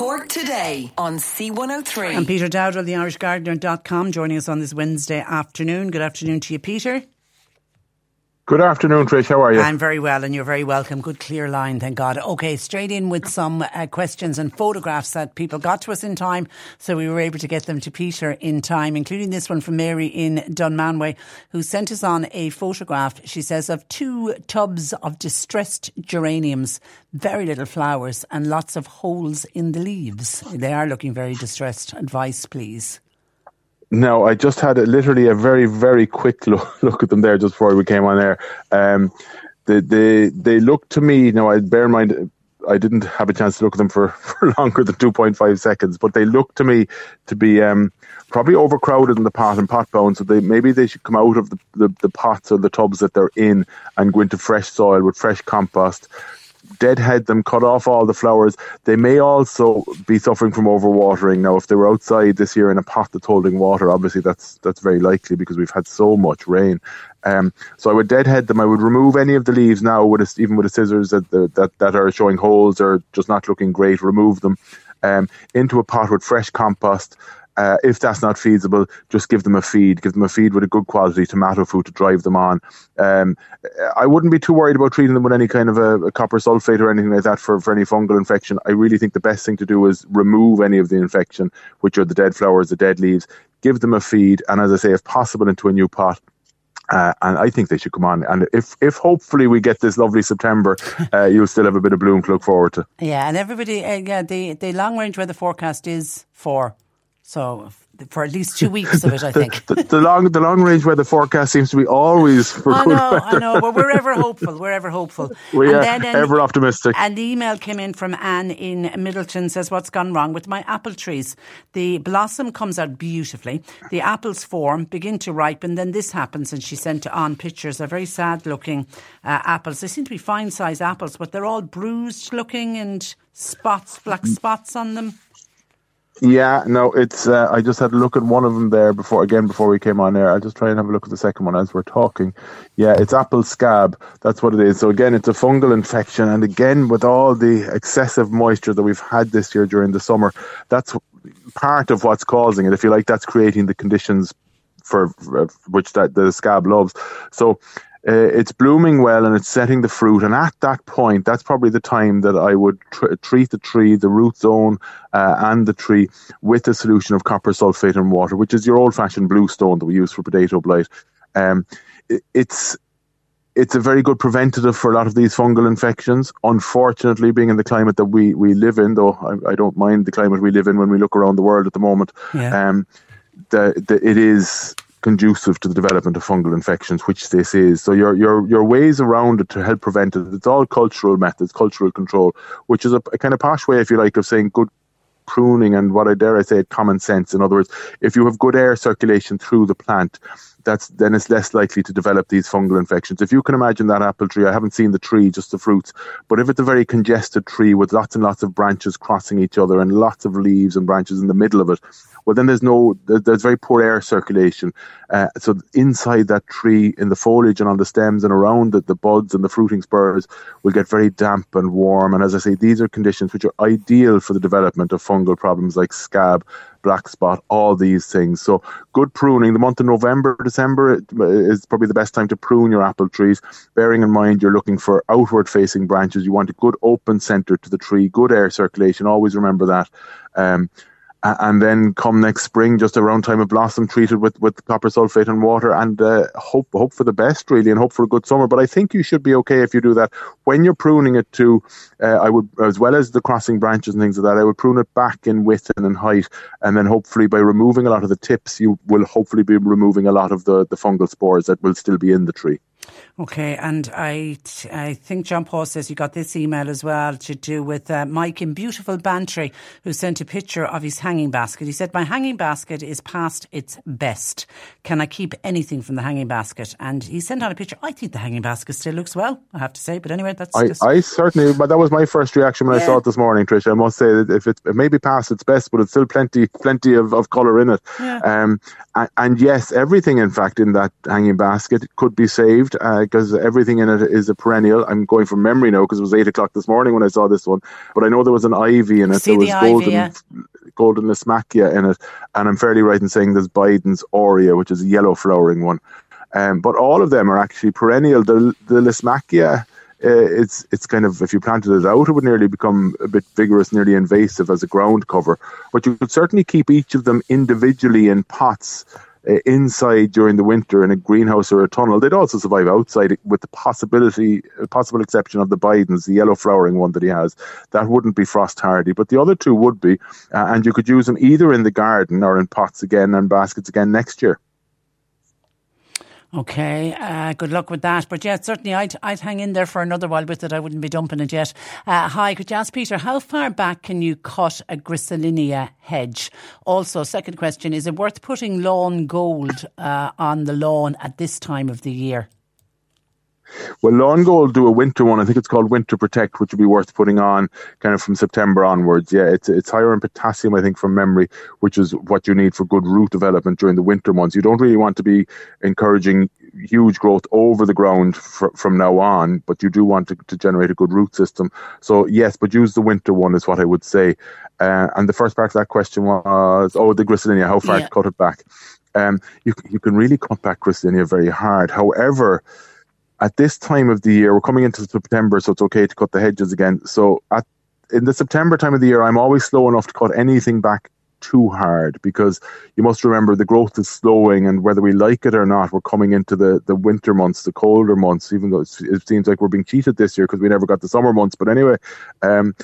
Cork today on C103. And Peter Dowdall, the IrishGardener.com, joining us on this Wednesday afternoon. Good afternoon to you, Peter. Good afternoon, Trish. How are you? I'm very well, and you're very welcome. Good, clear line, thank God. Okay, straight in with some uh, questions and photographs that people got to us in time, so we were able to get them to Peter in time, including this one from Mary in Dunmanway, who sent us on a photograph, she says, of two tubs of distressed geraniums, very little flowers, and lots of holes in the leaves. They are looking very distressed. Advice, please. No, I just had a, literally a very, very quick look, look at them there just before we came on air. Um, they, they, they look to me, you know, I bear in mind, I didn't have a chance to look at them for, for longer than 2.5 seconds, but they look to me to be um, probably overcrowded in the pot and pot bound. So they maybe they should come out of the, the, the pots or the tubs that they're in and go into fresh soil with fresh compost, deadhead them, cut off all the flowers. They may also be suffering from overwatering. Now, if they were outside this year in a pot that's holding water, obviously that's that's very likely because we've had so much rain. Um, so I would deadhead them. I would remove any of the leaves now, with a, even with the scissors that, that that are showing holes or just not looking great. Remove them um, into a pot with fresh compost. Uh, if that's not feasible, just give them a feed. Give them a feed with a good quality tomato food to drive them on. Um, I wouldn't be too worried about treating them with any kind of a, a, copper sulfate or anything like that for, for any fungal infection. I really think the best thing to do is remove any of the infection, which are the dead flowers, the dead leaves. Give them a feed, and as I say, if possible, into a new pot. Uh, and I think they should come on. And if, if hopefully we get this lovely September, uh, you'll still have a bit of bloom to look forward to. Yeah, and everybody, uh, yeah, the, the long range weather forecast is for so for at least two weeks of it, I think. the, the, long, the long range weather forecast seems to be always for I good know, weather. I know, but we're ever hopeful. We're ever hopeful. We are ever optimistic. And the email came in from Anne in Midleton Says, "What's gone wrong with my apple trees? The blossom comes out beautifully. The apples form, begin to ripen. Then this happens." And she sent on pictures of very sad-looking uh, apples. They seem to be fine size apples, but they're all bruised-looking and spots, black spots on them. Yeah, no, it's. Uh, I just had a look at one of them there before, again before we came on air. I'll just try and have a look at the second one as we're talking. Yeah, it's apple scab. That's what it is. So again, it's a fungal infection, and again with all the excessive moisture that we've had this year during the summer, that's part of what's causing it. If you like, that's creating the conditions for, for which that the scab loves. So it's blooming well and it's setting the fruit. And at that point, that's probably the time that I would tr- treat the tree, the root zone, uh, and the tree with a solution of copper sulfate and water, which is your old-fashioned bluestone that we use for potato blight. Um, it, it's it's a very good preventative for a lot of these fungal infections. Unfortunately, being in the climate that we, we live in, though I, I don't mind the climate we live in when we look around the world at the moment, yeah. um, the, the, it is conducive to the development of fungal infections, which this is. So your your your ways around it to help prevent it. It's all cultural methods, cultural control, which is a, a kind of posh way, if you like, of saying good pruning and what I dare I say common sense. In other words, if you have good air circulation through the plant, that's then it's less likely to develop these fungal infections. If you can imagine that apple tree, I haven't seen the tree, just the fruits, but if it's a very congested tree with lots and lots of branches crossing each other and lots of leaves and branches in the middle of it, well, then there's no, there's very poor air circulation. Uh, so inside that tree, in the foliage and on the stems and around it, the buds and the fruiting spurs will get very damp and warm. And as I say, these are conditions which are ideal for the development of fungal problems like scab, black spot, all these things. So good pruning. The month of November, December is probably the best time to prune your apple trees. Bearing in mind you're looking for outward facing branches. You want a good open center to the tree, good air circulation. Always remember that. Um, and then come next spring, just around time of blossom, treated with, with copper sulfate and water, and uh, hope hope for the best really, and hope for a good summer. But I think you should be okay if you do that. When you're pruning it too, uh, I would as well as the crossing branches and things like that, I would prune it back in width and in height, and then hopefully by removing a lot of the tips, you will hopefully be removing a lot of the the fungal spores that will still be in the tree. Okay, and I, I think John Paul says you got this email as well to do with uh, Mike in beautiful Bantry, who sent a picture of his hanging basket. He said, "My hanging basket is past its best. Can I keep anything from the hanging basket?" And he sent on a picture. I think the hanging basket still looks well. I have to say, but anyway, that's. I, just... I certainly, but that was my first reaction when yeah. I saw it this morning, Tricia. I must say that if it, it may be past its best, but it's still plenty, plenty of, of colour in it. Yeah. Um, and, and yes, everything in fact in that hanging basket could be saved received because uh, everything in it is a perennial. I'm going from memory now because it was eight o'clock this morning when I saw this one, but I know there was an ivy in it. See there was the golden, ivy, yeah. golden Lysimachia in it, and I'm fairly right in saying there's Bidens aurea, which is a yellow flowering one. Um, but all of them are actually perennial. The, the Lysimachia, uh, it's it's kind of if you planted it out, it would nearly become a bit vigorous, nearly invasive as a ground cover. But you could certainly keep each of them individually in pots inside during the winter in a greenhouse or a tunnel. They'd also survive outside with the possibility, possible exception of the Bidens, the yellow flowering one that he has. That wouldn't be frost hardy, but the other two would be, uh, and you could use them either in the garden or in pots again and baskets again next year. Okay, uh, good luck with that. But yeah, certainly I'd, I'd hang in there for another while with it. I wouldn't be dumping it yet. Uh, hi, could you ask Peter, how far back can you cut a Griselinia hedge? Also, second question, is it worth putting lawn gold uh, on the lawn at this time of the year? Well, Lawn Gold do a winter one. I think it's called Winter Protect, which would be worth putting on kind of from September onwards. Yeah, it's it's higher in potassium, I think, from memory, which is what you need for good root development during the winter months. You don't really want to be encouraging huge growth over the ground fr- from now on, but you do want to, to generate a good root system. So yes, but use the winter one is what I would say. Uh, and the first part of that question was, oh, the Griselinia, how far yeah. to cut it back? Um, you you can really cut back Griselinia very hard. However at this time of the year, we're coming into September, so it's okay to cut the hedges again. So at in the September time of the year, I'm always slow enough to cut anything back too hard because you must remember the growth is slowing, and whether we like it or not, we're coming into the, the winter months, the colder months. Even though it seems like we're being cheated this year because we never got the summer months, but anyway, um,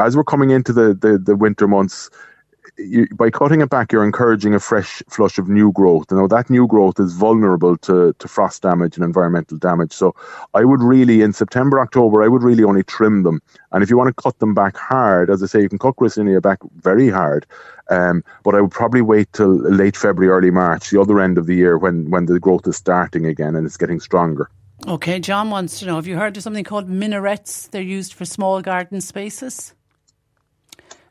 as we're coming into the, the, the winter months, you, by cutting it back, you're encouraging a fresh flush of new growth. Now that new growth is vulnerable to, to frost damage and environmental damage. So I would really, in September, October, I would really only trim them. And if you want to cut them back hard, as I say, you can cut Griselinia back very hard. Um, but I would probably wait till late February, early March, the other end of the year when, when the growth is starting again and it's getting stronger. Okay, John wants to know, have you heard of something called minarets? They're used for small garden spaces.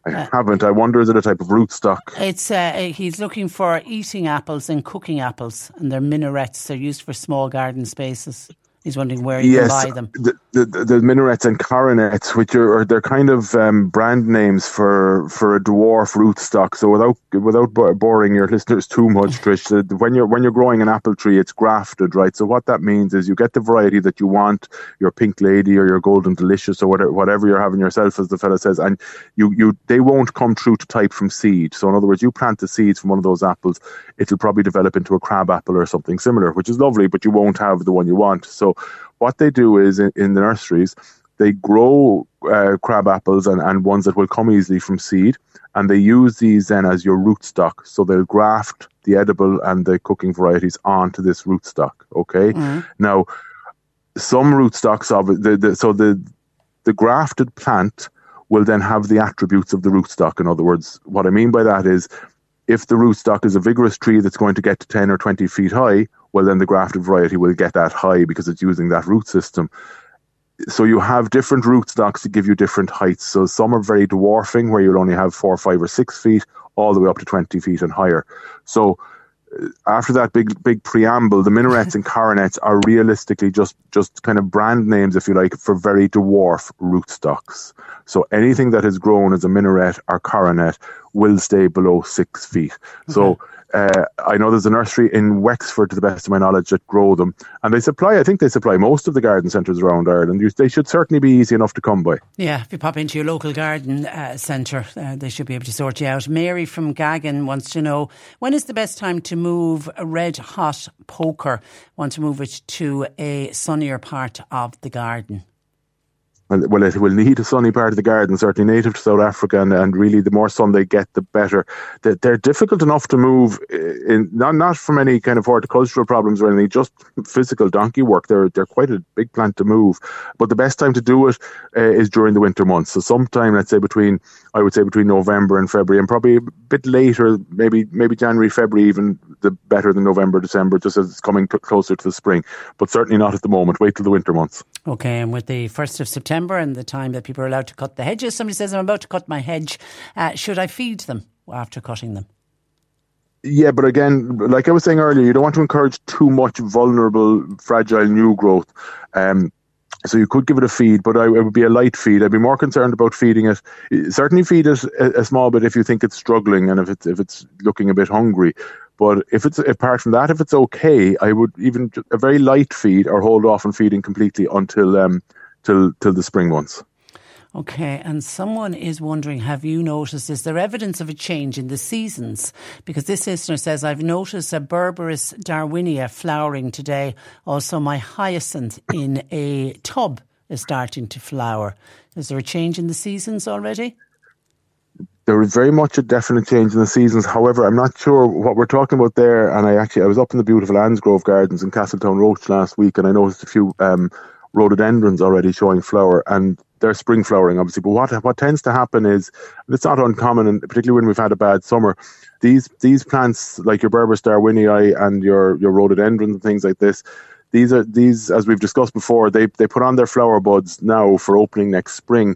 I uh, haven't. I wonder is it a type of rootstock? It's uh, he's looking for eating apples and cooking apples, and they're minarets. They're used for small garden spaces. He's wondering where you yes, can buy them. The, the, the minarets and coronets, which are, they're kind of um, brand names for, for a dwarf rootstock. So without without boring your listeners too much, Trish, when you're when you're growing an apple tree, it's grafted, right? So what that means is you get the variety that you want, your pink lady or your golden delicious or whatever whatever you're having yourself, as the fella says, and you you they won't come true to type from seed. So in other words, you plant the seeds from one of those apples, it'll probably develop into a crab apple or something similar, which is lovely, but you won't have the one you want. So what they do is in, in the nurseries, they grow uh, crab apples and, and ones that will come easily from seed, and they use these then as your rootstock. So they'll graft the edible and the cooking varieties onto this rootstock. Okay. Mm. Now, some rootstocks of the, the, so the the grafted plant will then have the attributes of the rootstock. In other words, what I mean by that is if the rootstock is a vigorous tree that's going to get to 10 or 20 feet high, well, then the grafted variety will get that high because it's using that root system. So you have different rootstocks to give you different heights. So some are very dwarfing, where you'll only have four, five, or six feet, all the way up to 20 feet and higher. So uh, after that big big preamble, the minarets and coronets are realistically just just kind of brand names, if you like, for very dwarf rootstocks. So anything that is grown as a minaret or coronet will stay below six feet. Okay. So uh, I know there's a nursery in Wexford, to the best of my knowledge, that grow them, and they supply. I think they supply most of the garden centres around Ireland. They should certainly be easy enough to come by. Yeah, if you pop into your local garden uh, centre, uh, they should be able to sort you out. Mary from Gagan wants to know when is the best time to move a red hot poker? Want to move it to a sunnier part of the garden? Well, it will need a sunny part of the garden, certainly native to South Africa, and, and really the more sun they get, the better. They're, they're difficult enough to move, in not not from any kind of horticultural problems or anything, just physical donkey work. They're they're quite a big plant to move, but the best time to do it uh, is during the winter months. So sometime, let's say between I would say between November and February, and probably a bit later, maybe maybe January, February, even the better than November, December, just as it's coming closer to the spring. But certainly not at the moment. Wait till the winter months. Okay, and with the first of September September and the time that people are allowed to cut the hedges. Somebody says, I'm about to cut my hedge. Uh, should I feed them after cutting them? Yeah, but again, like I was saying earlier, you don't want to encourage too much vulnerable, fragile new growth. Um, so you could give it a feed, but I, it would be a light feed. I'd be more concerned about feeding it. Certainly, feed it a, a small bit if you think it's struggling and if it's if it's looking a bit hungry. But if it's apart from that, if it's okay, I would even a very light feed or hold off on feeding completely until um till till the spring months. Okay, and someone is wondering have you noticed, is there evidence of a change in the seasons? Because this listener says, I've noticed a Berberis darwinii flowering today. Also, my hyacinth in a tub is starting to flower. Is there a change in the seasons already? There is very much a definite change in the seasons. However, I'm not sure what we're talking about there. And I actually, I was up in the beautiful Annes Grove Gardens in Castletown Roche last week, and I noticed a few um, rhododendrons already showing flower. And they're spring flowering, obviously. But what what tends to happen is, it's not uncommon, and particularly when we've had a bad summer, these these plants like your Berberis darwinii and your your rhododendrons and things like this, these are these as we've discussed before, they they put on their flower buds now for opening next spring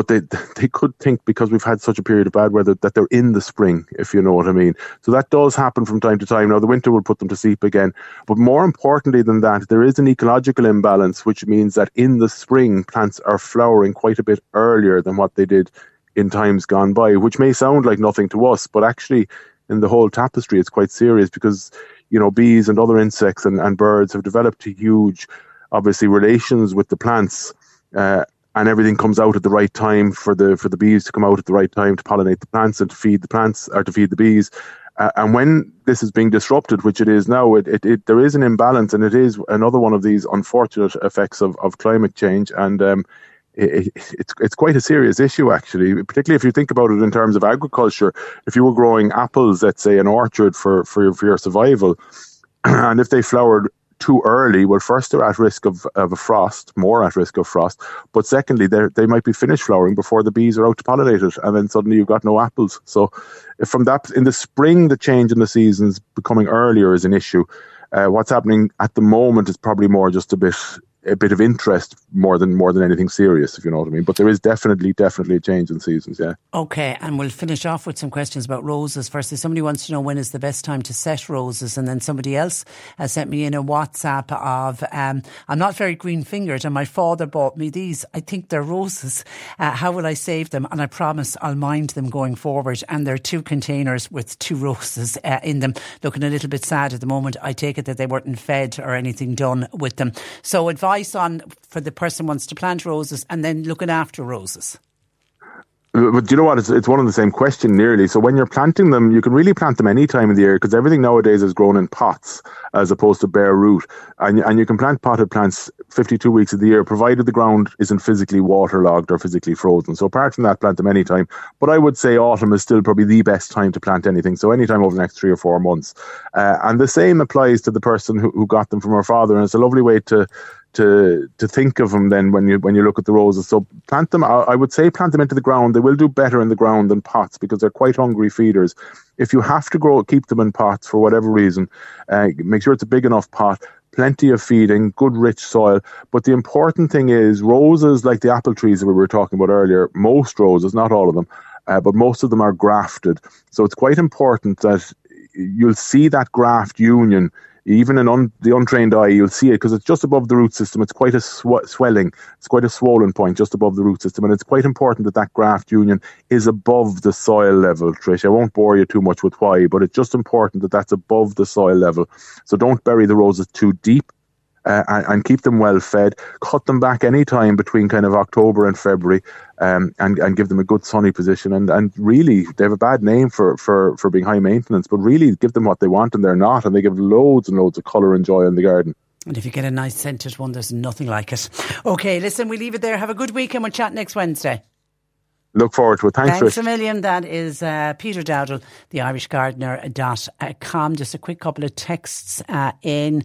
but they they could think because we've had such a period of bad weather that they're in the spring, if you know what I mean. So that does happen from time to time. Now the winter will put them to sleep again, but more importantly than that, there is an ecological imbalance, which means that in the spring plants are flowering quite a bit earlier than what they did in times gone by, which may sound like nothing to us, but actually in the whole tapestry it's quite serious because you know bees and other insects and, and birds have developed huge obviously relations with the plants uh, and everything comes out at the right time for the for the bees to come out at the right time to pollinate the plants and to feed the plants or to feed the bees. Uh, and when this is being disrupted, which it is now, it, it, it, there is an imbalance, and it is another one of these unfortunate effects of, of climate change. And um, it, it's it's quite a serious issue, actually. Particularly if you think about it in terms of agriculture. If you were growing apples, let's say, an orchard for for your, for your survival, and if they flowered too early, well, first they're at risk of, of a frost, more at risk of frost. But secondly, they they might be finished flowering before the bees are out to pollinate it, and then suddenly you've got no apples. So, from that, in the spring, the change in the seasons becoming earlier is an issue. Uh, what's happening at the moment is probably more just a bit a bit of interest more than more than anything serious, if you know what I mean. But there is definitely definitely a change in seasons. Yeah. Okay, and we'll finish off with some questions about roses. Firstly, somebody wants to know when is the best time to set roses, and then somebody else has sent me in a WhatsApp of um, I'm not very green fingered, and my father bought me these. I think they're roses. Uh, how will I save them? And I promise I'll mind them going forward. And there are two containers with two roses uh, in them, looking a little bit sad at the moment. I take it that they weren't fed or anything done with them. So advice advice on for the person wants to plant roses and then looking after roses? Uh, but do you know what? It's, it's one and the same question nearly. So when you're planting them, you can really plant them any time of the year because everything nowadays is grown in pots as opposed to bare root. And, and you can plant potted plants 52 weeks of the year, provided the ground isn't physically waterlogged or physically frozen. So apart from that, plant them anytime. But I would say autumn is still probably the best time to plant anything. So anytime over the next three or four months. Uh, and the same applies to the person who, who got them from her father. And it's a lovely way to to to think of them then when you when you look at the roses. So plant them. I, would say plant them into the ground. They will do better in the ground than pots because they're quite hungry feeders. If you have to grow, keep them in pots for whatever reason, uh, make sure it's a big enough pot. Plenty of feeding, good rich soil. But the important thing is roses, like the apple trees that we were talking about earlier. Most roses, not all of them, uh, but most of them are grafted. So it's quite important that you'll see that graft union even in un, the untrained eye, you'll see it because it's just above the root system. It's quite a sw- swelling, it's quite a swollen point just above the root system, and it's quite important that that graft union is above the soil level. Trish, I won't bore you too much with why, but it's just important that that's above the soil level. So don't bury the roses too deep uh, and, and, keep them well fed. Cut them back any time between kind of October and February, um, and and give them a good sunny position. And and really, they have a bad name for for for being high maintenance, but really give them what they want, and they're not, and they give loads and loads of colour and joy in the garden. And if you get a nice scented one, there's nothing like it. Okay, listen, we leave it there. Have a good week, and we'll chat next Wednesday. Look forward to it. Thanks, Thanks Rich. a million. That is uh, Peter Dowdall, the Irish Gardener.com. Just a quick couple of texts uh, in.